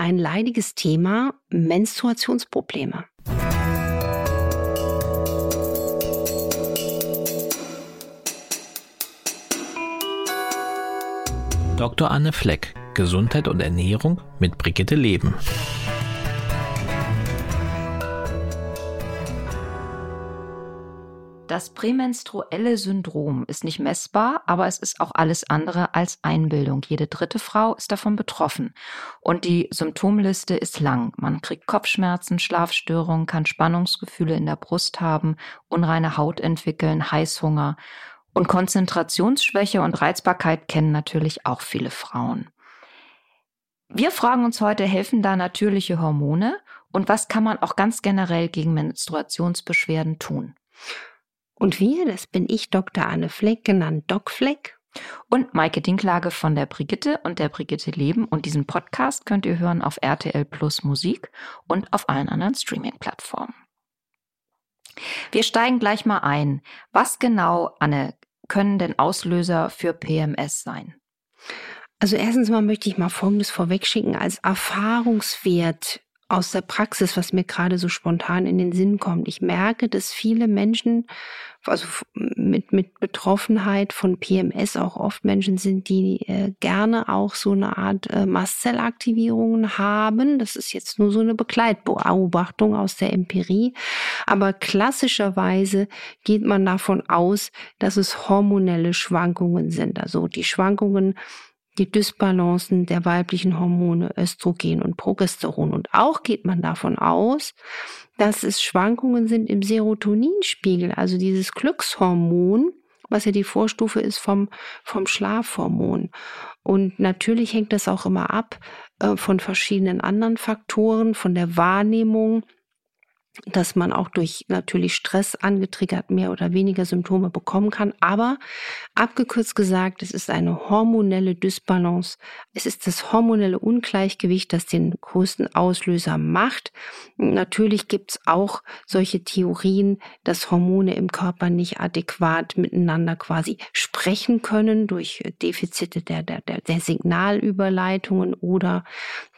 ein leidiges Thema, Menstruationsprobleme. Dr. Anne Fleck, Gesundheit und Ernährung mit Brigitte Leben. Das prämenstruelle Syndrom ist nicht messbar, aber es ist auch alles andere als Einbildung. Jede dritte Frau ist davon betroffen. Und die Symptomliste ist lang. Man kriegt Kopfschmerzen, Schlafstörungen, kann Spannungsgefühle in der Brust haben, unreine Haut entwickeln, Heißhunger. Und Konzentrationsschwäche und Reizbarkeit kennen natürlich auch viele Frauen. Wir fragen uns heute, helfen da natürliche Hormone und was kann man auch ganz generell gegen Menstruationsbeschwerden tun? Und wir, das bin ich, Dr. Anne Fleck, genannt Doc Fleck. Und Maike Dinklage von der Brigitte und der Brigitte Leben. Und diesen Podcast könnt ihr hören auf RTL Plus Musik und auf allen anderen Streaming-Plattformen. Wir steigen gleich mal ein. Was genau, Anne, können denn Auslöser für PMS sein? Also erstens mal möchte ich mal Folgendes vorwegschicken als Erfahrungswert aus der Praxis, was mir gerade so spontan in den Sinn kommt. Ich merke, dass viele Menschen, also mit, mit Betroffenheit von PMS auch oft Menschen sind, die äh, gerne auch so eine Art äh, Mastzellaktivierungen haben. Das ist jetzt nur so eine Begleitbeobachtung aus der Empirie. Aber klassischerweise geht man davon aus, dass es hormonelle Schwankungen sind. Also die Schwankungen die Dysbalancen der weiblichen Hormone Östrogen und Progesteron. Und auch geht man davon aus, dass es Schwankungen sind im Serotoninspiegel, also dieses Glückshormon, was ja die Vorstufe ist vom, vom Schlafhormon. Und natürlich hängt das auch immer ab äh, von verschiedenen anderen Faktoren, von der Wahrnehmung dass man auch durch natürlich Stress angetriggert mehr oder weniger Symptome bekommen kann. Aber abgekürzt gesagt, es ist eine hormonelle Dysbalance. Es ist das hormonelle Ungleichgewicht, das den größten Auslöser macht. Natürlich gibt es auch solche Theorien, dass Hormone im Körper nicht adäquat miteinander quasi sprechen können durch Defizite der, der, der, Signalüberleitungen oder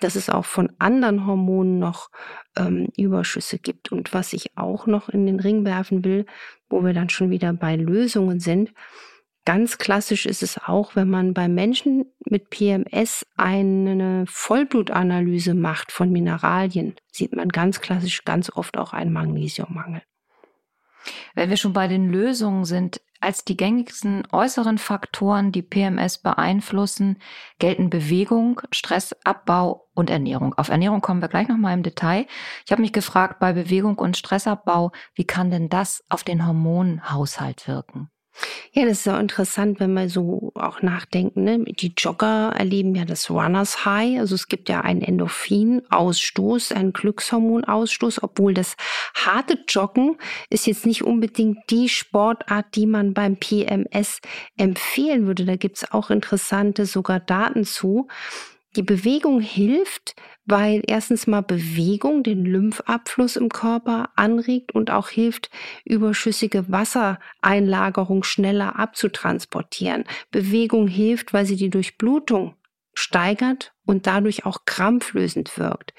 dass es auch von anderen Hormonen noch ähm, Überschüsse gibt. Und was ich auch noch in den Ring werfen will, wo wir dann schon wieder bei Lösungen sind, Ganz klassisch ist es auch, wenn man bei Menschen mit PMS eine Vollblutanalyse macht von Mineralien, sieht man ganz klassisch ganz oft auch einen Magnesiummangel. Wenn wir schon bei den Lösungen sind, als die gängigsten äußeren Faktoren, die PMS beeinflussen, gelten Bewegung, Stressabbau und Ernährung. Auf Ernährung kommen wir gleich nochmal im Detail. Ich habe mich gefragt, bei Bewegung und Stressabbau, wie kann denn das auf den Hormonhaushalt wirken? Ja, das ist auch interessant, wenn wir so auch nachdenken. Ne? Die Jogger erleben ja das Runners High. Also es gibt ja einen Endorphin-Ausstoß, einen Glückshormonausstoß, obwohl das harte Joggen ist jetzt nicht unbedingt die Sportart, die man beim PMS empfehlen würde. Da gibt's auch interessante sogar Daten zu. Die Bewegung hilft, weil erstens mal Bewegung den Lymphabfluss im Körper anregt und auch hilft, überschüssige Wassereinlagerung schneller abzutransportieren. Bewegung hilft, weil sie die Durchblutung steigert und dadurch auch krampflösend wirkt.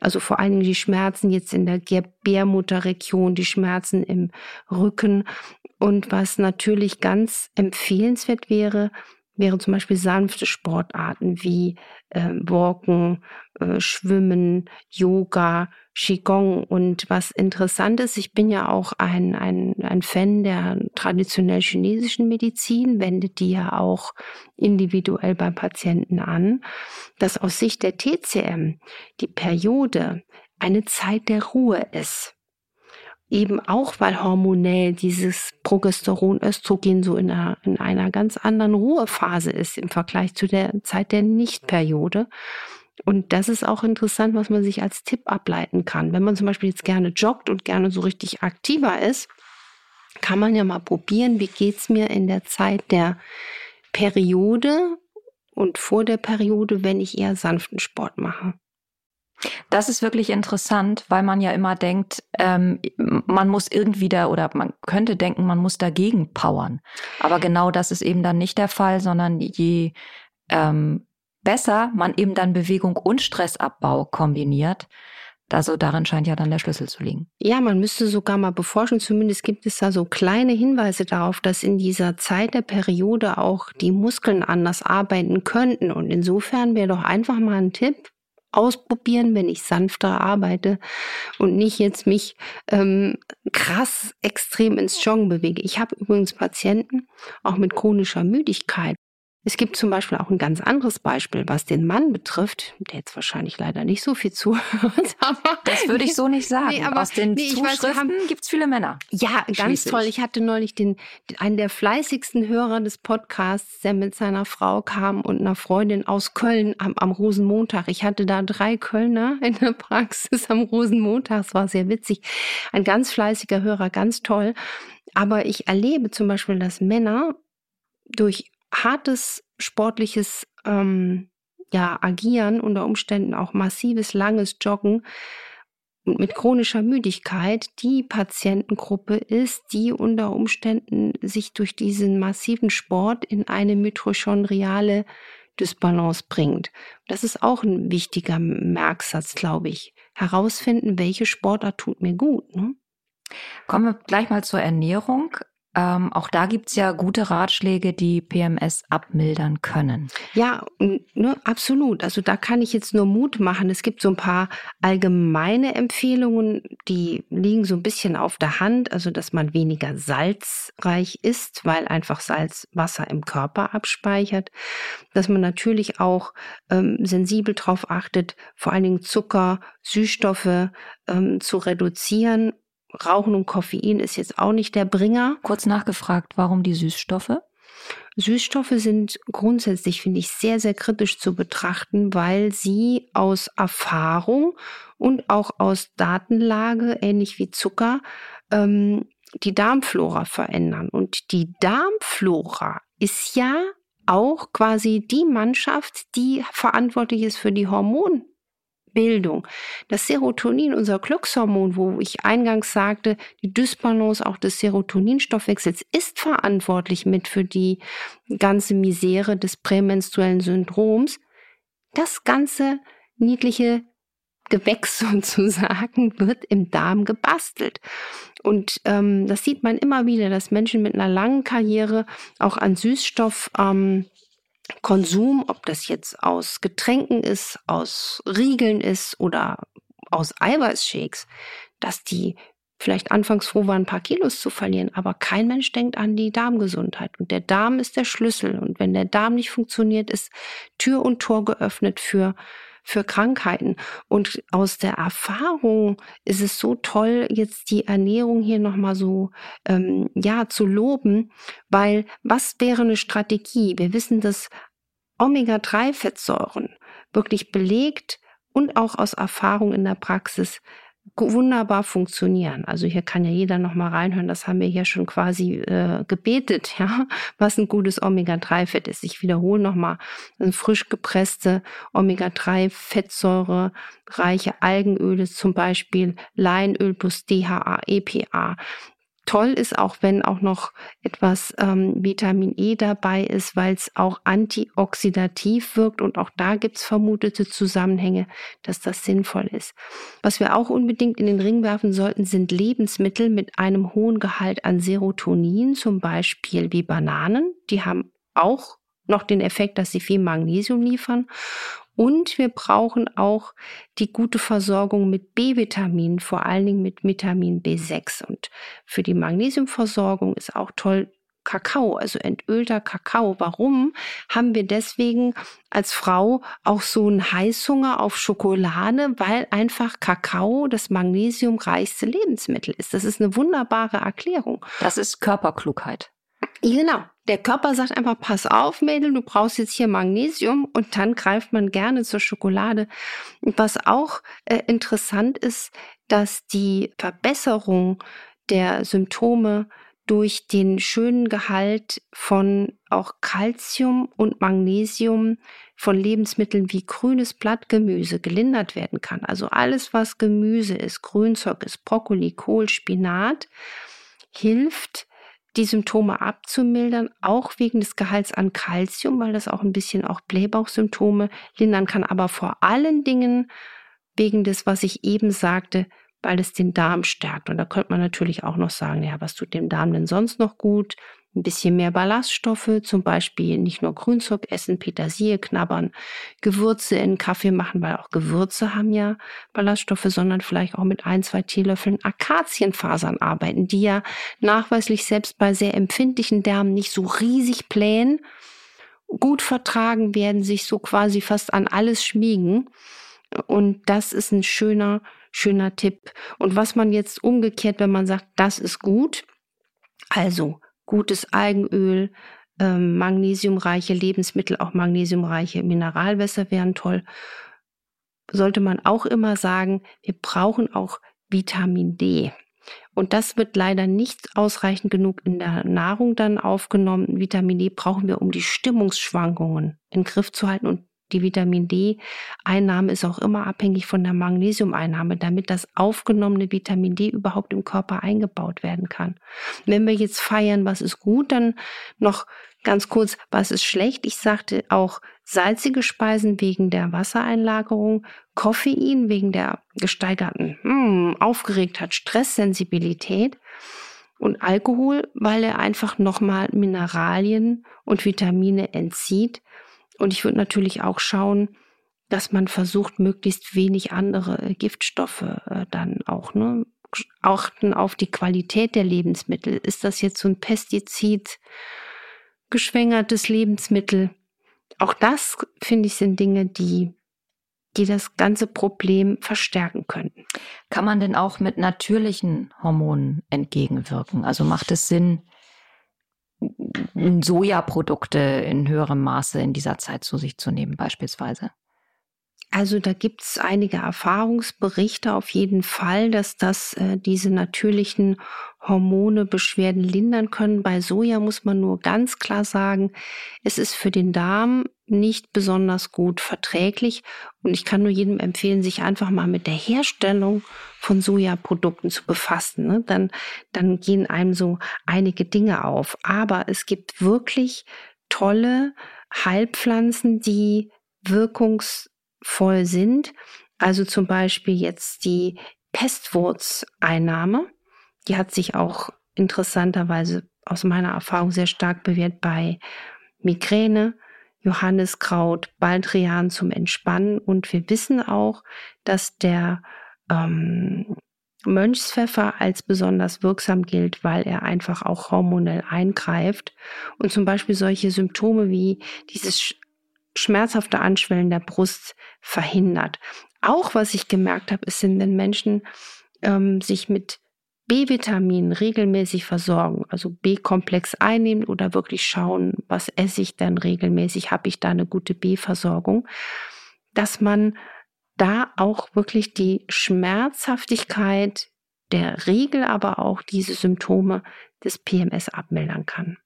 Also vor allen Dingen die Schmerzen jetzt in der Gebärmutterregion, die Schmerzen im Rücken. Und was natürlich ganz empfehlenswert wäre, wären zum Beispiel sanfte Sportarten wie äh, Walken, äh, Schwimmen, Yoga, Qigong. Und was interessant ist, ich bin ja auch ein, ein, ein Fan der traditionell chinesischen Medizin, wendet die ja auch individuell beim Patienten an, dass aus Sicht der TCM die Periode eine Zeit der Ruhe ist eben auch, weil hormonell dieses Progesteron, Östrogen so in einer, in einer ganz anderen Ruhephase ist im Vergleich zu der Zeit der Nichtperiode. Und das ist auch interessant, was man sich als Tipp ableiten kann. Wenn man zum Beispiel jetzt gerne joggt und gerne so richtig aktiver ist, kann man ja mal probieren, wie geht's mir in der Zeit der Periode und vor der Periode, wenn ich eher sanften Sport mache. Das ist wirklich interessant, weil man ja immer denkt, ähm, man muss irgendwie da oder man könnte denken, man muss dagegen powern. Aber genau das ist eben dann nicht der Fall, sondern je ähm, besser man eben dann Bewegung und Stressabbau kombiniert. Also darin scheint ja dann der Schlüssel zu liegen. Ja, man müsste sogar mal beforschen. Zumindest gibt es da so kleine Hinweise darauf, dass in dieser Zeit der Periode auch die Muskeln anders arbeiten könnten. Und insofern wäre doch einfach mal ein Tipp, ausprobieren, wenn ich sanfter arbeite und nicht jetzt mich ähm, krass extrem ins Joggen bewege. Ich habe übrigens Patienten auch mit chronischer Müdigkeit, es gibt zum Beispiel auch ein ganz anderes Beispiel, was den Mann betrifft, der jetzt wahrscheinlich leider nicht so viel zuhört. Aber das würde ich so nicht sagen. Nee, aber Aus den nee, Zuschriften gibt es viele Männer. Ja, ganz toll. Ich hatte neulich den, einen der fleißigsten Hörer des Podcasts, der mit seiner Frau kam und einer Freundin aus Köln am, am Rosenmontag. Ich hatte da drei Kölner in der Praxis am Rosenmontag. Es war sehr witzig. Ein ganz fleißiger Hörer, ganz toll. Aber ich erlebe zum Beispiel, dass Männer durch hartes sportliches ähm, ja, Agieren, unter Umständen auch massives, langes Joggen mit chronischer Müdigkeit die Patientengruppe ist, die unter Umständen sich durch diesen massiven Sport in eine mitochondriale Dysbalance bringt. Das ist auch ein wichtiger Merksatz, glaube ich. Herausfinden, welche Sportart tut mir gut. Ne? Kommen wir gleich mal zur Ernährung. Ähm, auch da gibt's ja gute Ratschläge, die PMS abmildern können. Ja, ne, absolut. Also da kann ich jetzt nur Mut machen. Es gibt so ein paar allgemeine Empfehlungen, die liegen so ein bisschen auf der Hand. Also dass man weniger salzreich isst, weil einfach Salz Wasser im Körper abspeichert. Dass man natürlich auch ähm, sensibel darauf achtet, vor allen Dingen Zucker, Süßstoffe ähm, zu reduzieren Rauchen und Koffein ist jetzt auch nicht der Bringer. Kurz nachgefragt, warum die Süßstoffe? Süßstoffe sind grundsätzlich, finde ich, sehr, sehr kritisch zu betrachten, weil sie aus Erfahrung und auch aus Datenlage, ähnlich wie Zucker, ähm, die Darmflora verändern. Und die Darmflora ist ja auch quasi die Mannschaft, die verantwortlich ist für die Hormon Bildung. Das Serotonin, unser Glückshormon, wo ich eingangs sagte, die Dysbalance auch des Serotoninstoffwechsels ist verantwortlich mit für die ganze Misere des prämenstruellen Syndroms. Das ganze niedliche Gewächs sozusagen wird im Darm gebastelt. Und ähm, das sieht man immer wieder, dass Menschen mit einer langen Karriere auch an Süßstoff ähm, Konsum, ob das jetzt aus Getränken ist, aus Riegeln ist oder aus Eiweißshakes, dass die vielleicht anfangs froh waren, ein paar Kilos zu verlieren, aber kein Mensch denkt an die Darmgesundheit. Und der Darm ist der Schlüssel. Und wenn der Darm nicht funktioniert, ist Tür und Tor geöffnet für für Krankheiten. Und aus der Erfahrung ist es so toll, jetzt die Ernährung hier nochmal so ähm, ja zu loben, weil was wäre eine Strategie? Wir wissen, dass Omega-3-Fettsäuren wirklich belegt und auch aus Erfahrung in der Praxis wunderbar funktionieren. Also hier kann ja jeder noch mal reinhören. Das haben wir hier schon quasi äh, gebetet, ja, was ein gutes Omega-3-Fett ist. Ich wiederhole noch mal: eine frisch gepresste Omega-3-Fettsäure reiche Algenöle, zum Beispiel Leinöl plus DHA, EPA. Toll ist auch, wenn auch noch etwas ähm, Vitamin E dabei ist, weil es auch antioxidativ wirkt und auch da gibt es vermutete Zusammenhänge, dass das sinnvoll ist. Was wir auch unbedingt in den Ring werfen sollten, sind Lebensmittel mit einem hohen Gehalt an Serotonin, zum Beispiel wie Bananen. Die haben auch noch den Effekt, dass sie viel Magnesium liefern und wir brauchen auch die gute Versorgung mit B-Vitaminen, vor allen Dingen mit Vitamin B6. Und für die Magnesiumversorgung ist auch toll Kakao, also entölter Kakao. Warum haben wir deswegen als Frau auch so einen Heißhunger auf Schokolade? Weil einfach Kakao das magnesiumreichste Lebensmittel ist. Das ist eine wunderbare Erklärung. Das ist Körperklugheit. Genau. Der Körper sagt einfach, pass auf, Mädel, du brauchst jetzt hier Magnesium und dann greift man gerne zur Schokolade. Was auch äh, interessant ist, dass die Verbesserung der Symptome durch den schönen Gehalt von auch Calcium und Magnesium von Lebensmitteln wie grünes Blattgemüse gelindert werden kann. Also alles, was Gemüse ist, Grünzeug ist, Brokkoli, Kohl, Spinat, hilft die Symptome abzumildern, auch wegen des Gehalts an Kalzium, weil das auch ein bisschen auch Blähbauchsymptome lindern kann, aber vor allen Dingen wegen des, was ich eben sagte, weil es den Darm stärkt. Und da könnte man natürlich auch noch sagen, ja, was tut dem Darm denn sonst noch gut? Ein bisschen mehr Ballaststoffe, zum Beispiel nicht nur Grünzeug essen, Petersilie knabbern, Gewürze in Kaffee machen, weil auch Gewürze haben ja Ballaststoffe, sondern vielleicht auch mit ein, zwei Teelöffeln Akazienfasern arbeiten, die ja nachweislich selbst bei sehr empfindlichen Darmen nicht so riesig plänen, gut vertragen werden, sich so quasi fast an alles schmiegen. Und das ist ein schöner, schöner Tipp. Und was man jetzt umgekehrt, wenn man sagt, das ist gut, also gutes Algenöl, ähm, magnesiumreiche Lebensmittel, auch magnesiumreiche Mineralwässer wären toll. Sollte man auch immer sagen, wir brauchen auch Vitamin D. Und das wird leider nicht ausreichend genug in der Nahrung dann aufgenommen. Vitamin D brauchen wir, um die Stimmungsschwankungen in Griff zu halten und die Vitamin D-Einnahme ist auch immer abhängig von der Magnesiumeinnahme, damit das aufgenommene Vitamin D überhaupt im Körper eingebaut werden kann. Wenn wir jetzt feiern, was ist gut, dann noch ganz kurz, was ist schlecht. Ich sagte auch salzige Speisen wegen der Wassereinlagerung, Koffein wegen der gesteigerten hm, Aufgeregtheit, Stresssensibilität und Alkohol, weil er einfach nochmal Mineralien und Vitamine entzieht, und ich würde natürlich auch schauen, dass man versucht, möglichst wenig andere äh, Giftstoffe äh, dann auch, ne? Achten auf die Qualität der Lebensmittel. Ist das jetzt so ein Pestizid geschwängertes Lebensmittel? Auch das, finde ich, sind Dinge, die, die das ganze Problem verstärken könnten. Kann man denn auch mit natürlichen Hormonen entgegenwirken? Also macht es Sinn, Sojaprodukte in höherem Maße in dieser Zeit zu sich zu nehmen, beispielsweise? Also da gibt es einige Erfahrungsberichte auf jeden Fall, dass das äh, diese natürlichen Hormone Beschwerden lindern können. Bei Soja muss man nur ganz klar sagen, es ist für den Darm nicht besonders gut verträglich und ich kann nur jedem empfehlen, sich einfach mal mit der Herstellung von Sojaprodukten zu befassen. Ne? Dann, dann gehen einem so einige Dinge auf. Aber es gibt wirklich tolle Heilpflanzen, die wirkungsvoll sind. Also zum Beispiel jetzt die Pestwurzeinnahme. Die hat sich auch interessanterweise aus meiner Erfahrung sehr stark bewährt bei Migräne, Johanniskraut, Baldrian zum Entspannen. Und wir wissen auch, dass der ähm, Mönchspfeffer als besonders wirksam gilt, weil er einfach auch hormonell eingreift und zum Beispiel solche Symptome wie dieses schmerzhafte Anschwellen der Brust verhindert. Auch was ich gemerkt habe, ist, wenn Menschen ähm, sich mit B-Vitamin regelmäßig versorgen, also B-Komplex einnehmen oder wirklich schauen, was esse ich denn regelmäßig, habe ich da eine gute B-Versorgung, dass man da auch wirklich die Schmerzhaftigkeit der Regel, aber auch diese Symptome des PMS abmildern kann.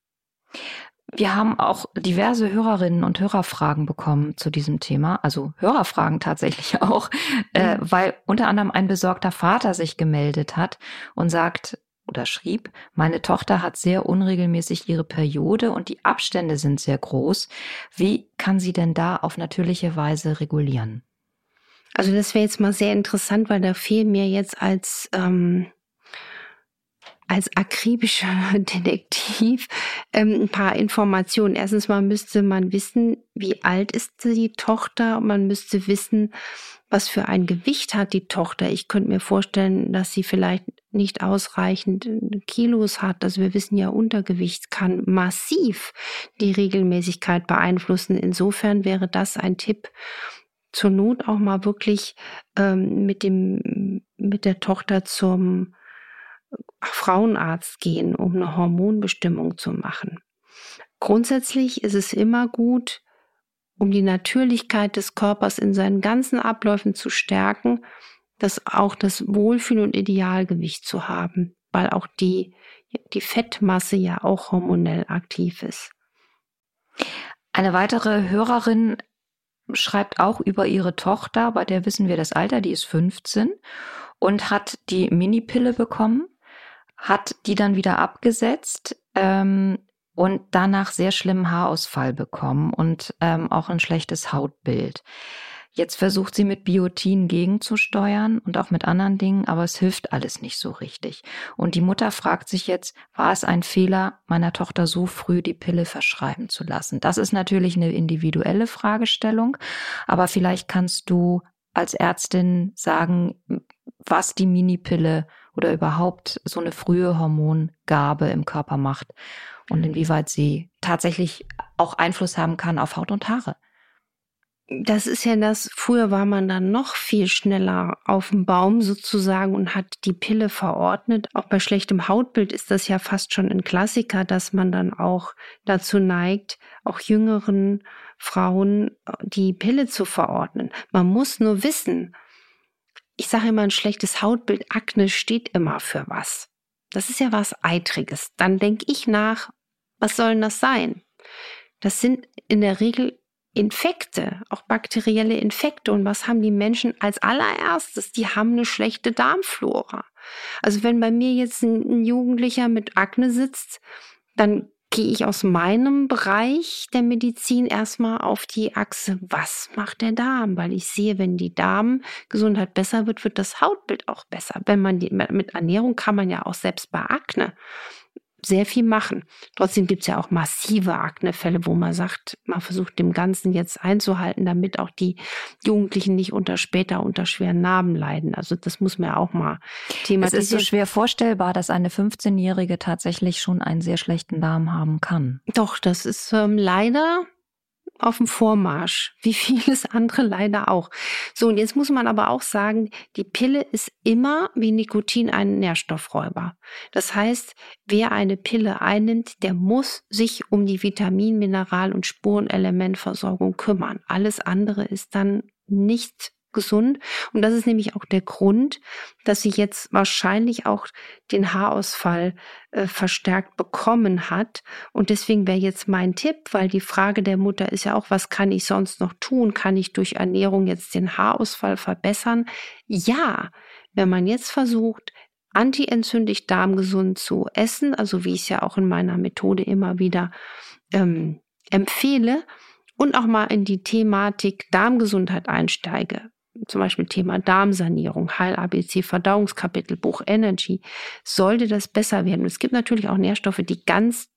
Wir haben auch diverse Hörerinnen und Hörerfragen bekommen zu diesem Thema, also Hörerfragen tatsächlich auch, äh, mhm. weil unter anderem ein besorgter Vater sich gemeldet hat und sagt oder schrieb, meine Tochter hat sehr unregelmäßig ihre Periode und die Abstände sind sehr groß. Wie kann sie denn da auf natürliche Weise regulieren? Also das wäre jetzt mal sehr interessant, weil da fehlen mir jetzt als ähm, als akribischer Detektiv ähm, ein paar Informationen. Erstens mal müsste man wissen, wie alt ist die Tochter. Man müsste wissen, was für ein Gewicht hat die Tochter. Ich könnte mir vorstellen, dass sie vielleicht nicht ausreichend Kilos hat. Also wir wissen ja, Untergewicht kann massiv die Regelmäßigkeit beeinflussen. Insofern wäre das ein Tipp, zur Not auch mal wirklich ähm, mit dem mit der Tochter zum Frauenarzt gehen, um eine Hormonbestimmung zu machen. Grundsätzlich ist es immer gut, um die Natürlichkeit des Körpers in seinen ganzen Abläufen zu stärken, das auch das Wohlfühl und Idealgewicht zu haben, weil auch die, die Fettmasse ja auch hormonell aktiv ist. Eine weitere Hörerin schreibt auch über ihre Tochter, bei der wissen wir das Alter, die ist 15 und hat die Minipille bekommen hat die dann wieder abgesetzt, ähm, und danach sehr schlimmen Haarausfall bekommen und ähm, auch ein schlechtes Hautbild. Jetzt versucht sie mit Biotin gegenzusteuern und auch mit anderen Dingen, aber es hilft alles nicht so richtig. Und die Mutter fragt sich jetzt, war es ein Fehler, meiner Tochter so früh die Pille verschreiben zu lassen? Das ist natürlich eine individuelle Fragestellung, aber vielleicht kannst du als Ärztin sagen, was die Minipille oder überhaupt so eine frühe Hormongabe im Körper macht und inwieweit sie tatsächlich auch Einfluss haben kann auf Haut und Haare das ist ja das, früher war man dann noch viel schneller auf dem Baum sozusagen und hat die Pille verordnet. Auch bei schlechtem Hautbild ist das ja fast schon ein Klassiker, dass man dann auch dazu neigt, auch jüngeren Frauen die Pille zu verordnen. Man muss nur wissen, ich sage immer, ein schlechtes Hautbild, Akne steht immer für was. Das ist ja was Eitriges. Dann denke ich nach, was soll denn das sein? Das sind in der Regel Infekte, auch bakterielle Infekte. Und was haben die Menschen als allererstes? Die haben eine schlechte Darmflora. Also wenn bei mir jetzt ein, ein Jugendlicher mit Akne sitzt, dann gehe ich aus meinem Bereich der Medizin erstmal auf die Achse, was macht der Darm? Weil ich sehe, wenn die Darmgesundheit besser wird, wird das Hautbild auch besser. Wenn man die, mit Ernährung kann man ja auch selbst bei Akne sehr viel machen. Trotzdem gibt es ja auch massive Aknefälle, wo man sagt, man versucht dem Ganzen jetzt einzuhalten, damit auch die Jugendlichen nicht unter später unter schweren Narben leiden. Also das muss man ja auch mal thematisieren. Es ist so schwer vorstellbar, dass eine 15-Jährige tatsächlich schon einen sehr schlechten Darm haben kann. Doch, das ist ähm, leider auf dem Vormarsch, wie vieles andere leider auch. So, und jetzt muss man aber auch sagen, die Pille ist immer wie Nikotin ein Nährstoffräuber. Das heißt, wer eine Pille einnimmt, der muss sich um die Vitamin-, Mineral- und Spurenelementversorgung kümmern. Alles andere ist dann nicht gesund. Und das ist nämlich auch der Grund, dass sie jetzt wahrscheinlich auch den Haarausfall äh, verstärkt bekommen hat. Und deswegen wäre jetzt mein Tipp, weil die Frage der Mutter ist ja auch, was kann ich sonst noch tun? Kann ich durch Ernährung jetzt den Haarausfall verbessern? Ja, wenn man jetzt versucht, antientzündlich darmgesund zu essen, also wie ich es ja auch in meiner Methode immer wieder ähm, empfehle, und auch mal in die Thematik Darmgesundheit einsteige, zum Beispiel Thema Darmsanierung, Heil-ABC, Verdauungskapitel, Buch Energy, sollte das besser werden. es gibt natürlich auch Nährstoffe, die ganz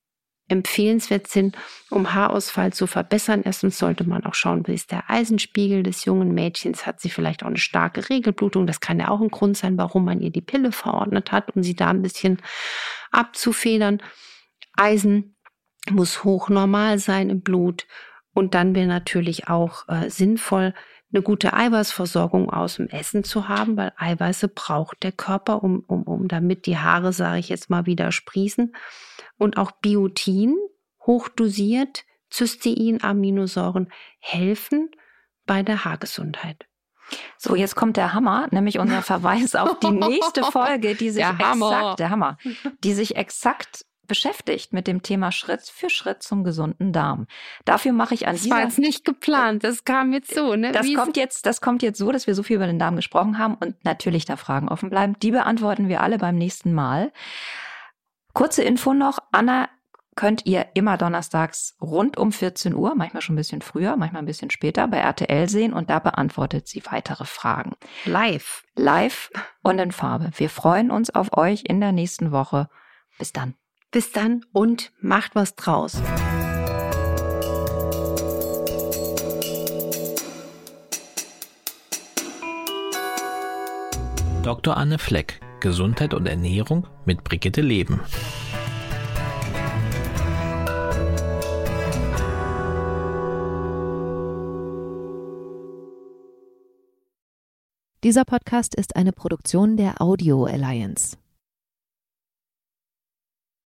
empfehlenswert sind, um Haarausfall zu verbessern. Erstens sollte man auch schauen, wie ist der Eisenspiegel des jungen Mädchens, hat sie vielleicht auch eine starke Regelblutung. Das kann ja auch ein Grund sein, warum man ihr die Pille verordnet hat, um sie da ein bisschen abzufedern. Eisen muss hochnormal sein im Blut. Und dann wäre natürlich auch äh, sinnvoll, eine gute Eiweißversorgung aus dem Essen zu haben, weil Eiweiße braucht der Körper, um, um, um damit die Haare, sage ich jetzt mal, wieder sprießen. Und auch Biotin, hochdosiert, Cystein, Aminosäuren helfen bei der Haargesundheit. So, jetzt kommt der Hammer, nämlich unser Verweis auf die nächste Folge, die sich der exakt, der Hammer, die sich exakt beschäftigt mit dem Thema Schritt für Schritt zum gesunden Darm. Dafür mache ich an das war jetzt nicht geplant, das kam jetzt so, ne? Das kommt jetzt, das kommt jetzt so, dass wir so viel über den Darm gesprochen haben und natürlich da Fragen offen bleiben. Die beantworten wir alle beim nächsten Mal. Kurze Info noch. Anna könnt ihr immer donnerstags rund um 14 Uhr, manchmal schon ein bisschen früher, manchmal ein bisschen später bei RTL sehen und da beantwortet sie weitere Fragen. Live. Live und in Farbe. Wir freuen uns auf euch in der nächsten Woche. Bis dann. Bis dann und macht was draus. Dr. Anne Fleck, Gesundheit und Ernährung mit Brigitte Leben. Dieser Podcast ist eine Produktion der Audio Alliance.